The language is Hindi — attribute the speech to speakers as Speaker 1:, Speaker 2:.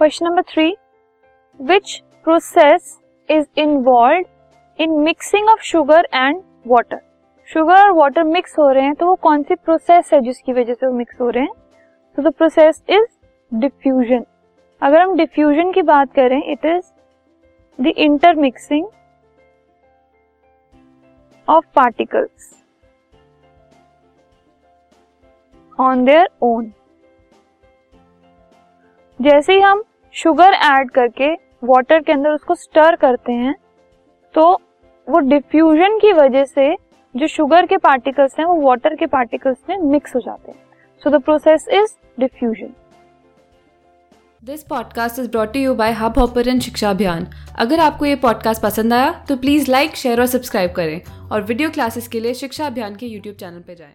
Speaker 1: Question number three which process is involve in mixing of sugar and water sugar और वाटर मिक्स हो रहे हैं तो वो कौन सी प्रोसेस है जिसकी वजह से वो मिक्स हो रहे हैं? तो द प्रोसेस इज़ डिफ्यूजन अगर हम डिफ्यूजन की बात करें it is the intermixing of particles on their own जैसे ही हम शुगर ऐड करके वाटर के अंदर उसको स्टर करते हैं तो वो डिफ्यूजन की वजह से जो शुगर के पार्टिकल्स हैं, वो वाटर के पार्टिकल्स में मिक्स हो जाते हैं। So the process is diffusion
Speaker 2: this podcast is brought you by hub hopper Shiksha Abhiyan अगर आपको ये पॉडकास्ट पसंद आया तो प्लीज़ लाइक शेयर और सब्सक्राइब करें। और वीडियो क्लासेस के लिए शिक्षा अभियान के यूट्यूब चैनल पर जाएँ।